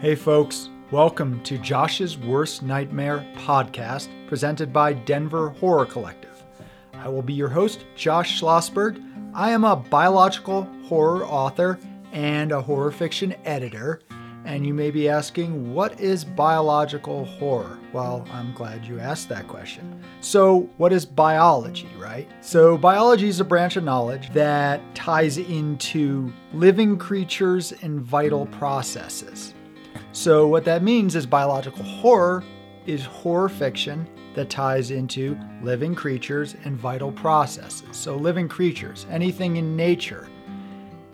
Hey, folks, welcome to Josh's Worst Nightmare podcast presented by Denver Horror Collective. I will be your host, Josh Schlossberg. I am a biological horror author and a horror fiction editor. And you may be asking, what is biological horror? Well, I'm glad you asked that question. So, what is biology, right? So, biology is a branch of knowledge that ties into living creatures and vital processes. So, what that means is biological horror is horror fiction that ties into living creatures and vital processes. So, living creatures, anything in nature,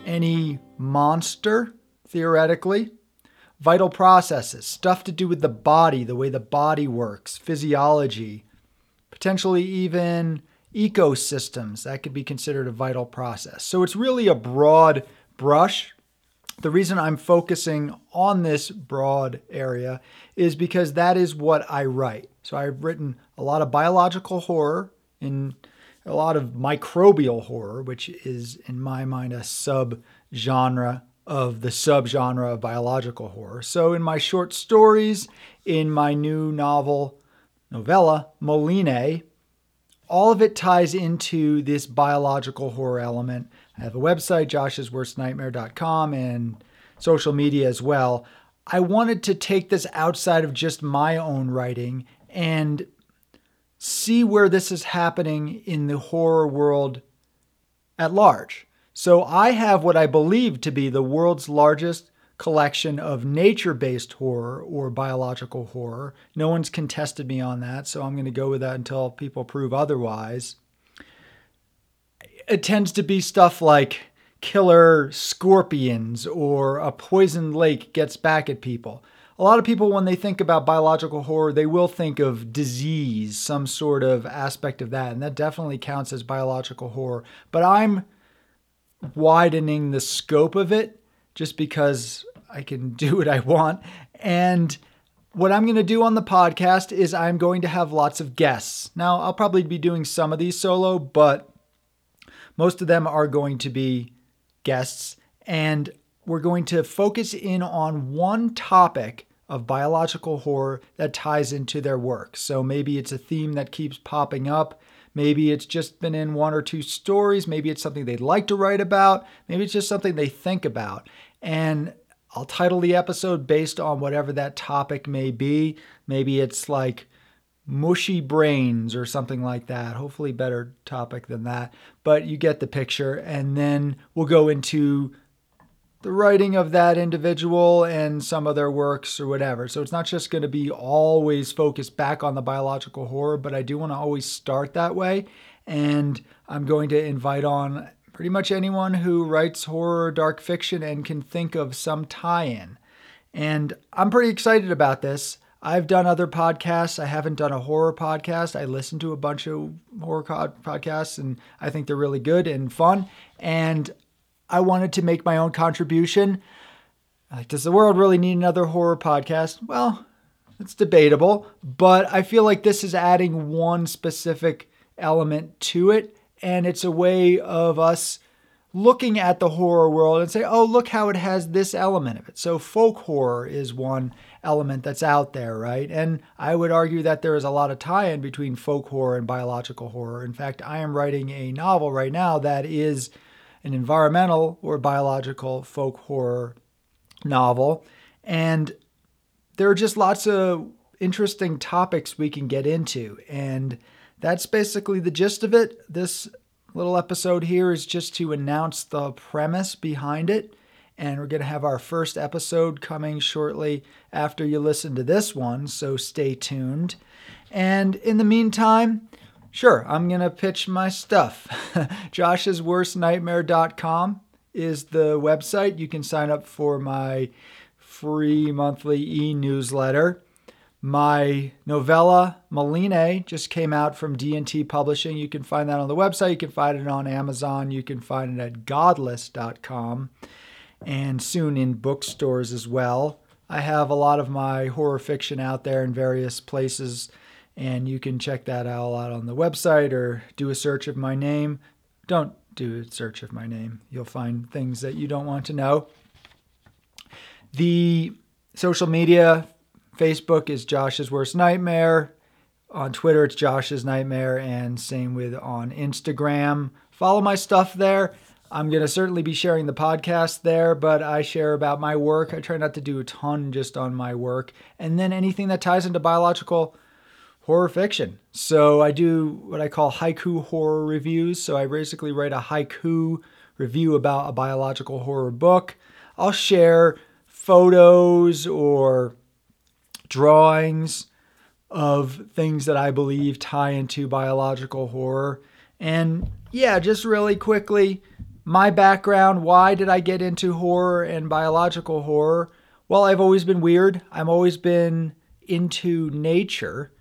any monster, theoretically, vital processes, stuff to do with the body, the way the body works, physiology, potentially even ecosystems. That could be considered a vital process. So, it's really a broad brush the reason I'm focusing on this broad area is because that is what I write. So I've written a lot of biological horror and a lot of microbial horror, which is in my mind a subgenre of the subgenre of biological horror. So in my short stories, in my new novel novella, Moline, all of it ties into this biological horror element I have a website, joshsworstnightmare.com, and social media as well. I wanted to take this outside of just my own writing and see where this is happening in the horror world at large. So I have what I believe to be the world's largest collection of nature based horror or biological horror. No one's contested me on that, so I'm going to go with that until people prove otherwise it tends to be stuff like killer scorpions or a poisoned lake gets back at people. A lot of people, when they think about biological horror, they will think of disease, some sort of aspect of that, and that definitely counts as biological horror. But I'm widening the scope of it just because I can do what I want. And what I'm going to do on the podcast is I'm going to have lots of guests. Now, I'll probably be doing some of these solo, but most of them are going to be guests, and we're going to focus in on one topic of biological horror that ties into their work. So maybe it's a theme that keeps popping up. Maybe it's just been in one or two stories. Maybe it's something they'd like to write about. Maybe it's just something they think about. And I'll title the episode based on whatever that topic may be. Maybe it's like mushy brains or something like that. Hopefully, better topic than that. But you get the picture. And then we'll go into the writing of that individual and some of their works or whatever. So it's not just going to be always focused back on the biological horror, but I do want to always start that way. And I'm going to invite on pretty much anyone who writes horror or dark fiction and can think of some tie in. And I'm pretty excited about this. I've done other podcasts. I haven't done a horror podcast. I listen to a bunch of horror podcasts and I think they're really good and fun. And I wanted to make my own contribution. Like, does the world really need another horror podcast? Well, it's debatable, but I feel like this is adding one specific element to it. And it's a way of us looking at the horror world and say, oh, look how it has this element of it. So, folk horror is one element that's out there, right? And I would argue that there is a lot of tie in between folk horror and biological horror. In fact, I am writing a novel right now that is an environmental or biological folk horror novel. And there are just lots of interesting topics we can get into. And that's basically the gist of it. This little episode here is just to announce the premise behind it and we're going to have our first episode coming shortly after you listen to this one, so stay tuned. And in the meantime, sure, I'm going to pitch my stuff. Josh's joshsworstnightmare.com is the website. You can sign up for my free monthly e-newsletter. My novella Moline just came out from D&T Publishing. You can find that on the website. You can find it on Amazon. You can find it at godless.com and soon in bookstores as well. I have a lot of my horror fiction out there in various places, and you can check that all out on the website or do a search of my name. Don't do a search of my name, you'll find things that you don't want to know. The social media Facebook is Josh's Worst Nightmare. On Twitter, it's Josh's Nightmare, and same with on Instagram. Follow my stuff there. I'm going to certainly be sharing the podcast there, but I share about my work. I try not to do a ton just on my work. And then anything that ties into biological horror fiction. So I do what I call haiku horror reviews. So I basically write a haiku review about a biological horror book. I'll share photos or drawings of things that I believe tie into biological horror. And yeah, just really quickly, my background why did I get into horror and biological horror? Well, I've always been weird. I've always been into nature.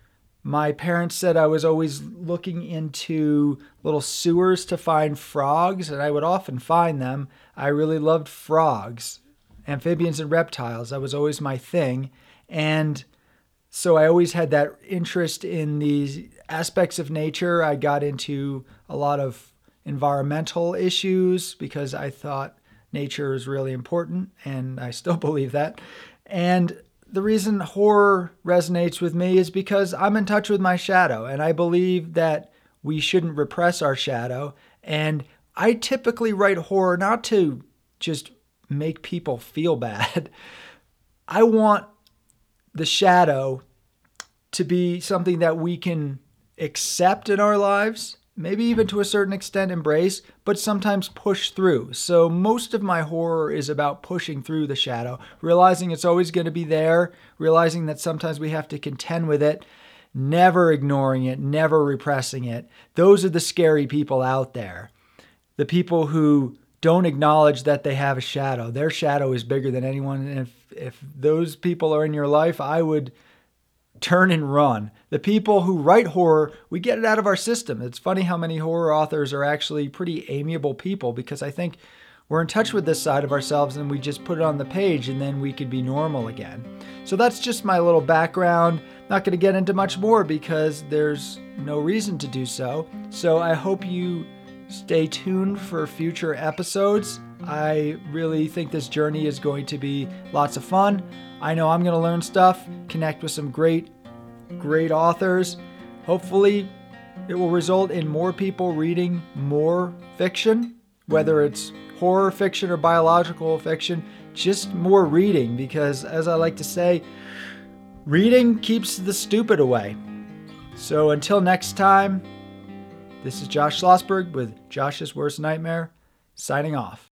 My parents said I was always looking into little sewers to find frogs, and I would often find them. I really loved frogs, amphibians, and reptiles. That was always my thing. And so I always had that interest in these aspects of nature. I got into a lot of environmental issues because I thought nature is really important, and I still believe that. And the reason horror resonates with me is because I'm in touch with my shadow and I believe that we shouldn't repress our shadow. And I typically write horror not to just make people feel bad. I want the shadow to be something that we can accept in our lives maybe even to a certain extent embrace, but sometimes push through. So most of my horror is about pushing through the shadow, realizing it's always going to be there, realizing that sometimes we have to contend with it, never ignoring it, never repressing it. Those are the scary people out there. The people who don't acknowledge that they have a shadow. Their shadow is bigger than anyone. And if if those people are in your life, I would turn and run. The people who write horror, we get it out of our system. It's funny how many horror authors are actually pretty amiable people because I think we're in touch with this side of ourselves and we just put it on the page and then we could be normal again. So that's just my little background. Not going to get into much more because there's no reason to do so. So I hope you stay tuned for future episodes. I really think this journey is going to be lots of fun. I know I'm going to learn stuff, connect with some great, great authors. Hopefully, it will result in more people reading more fiction, whether it's horror fiction or biological fiction, just more reading, because as I like to say, reading keeps the stupid away. So until next time, this is Josh Schlossberg with Josh's Worst Nightmare, signing off.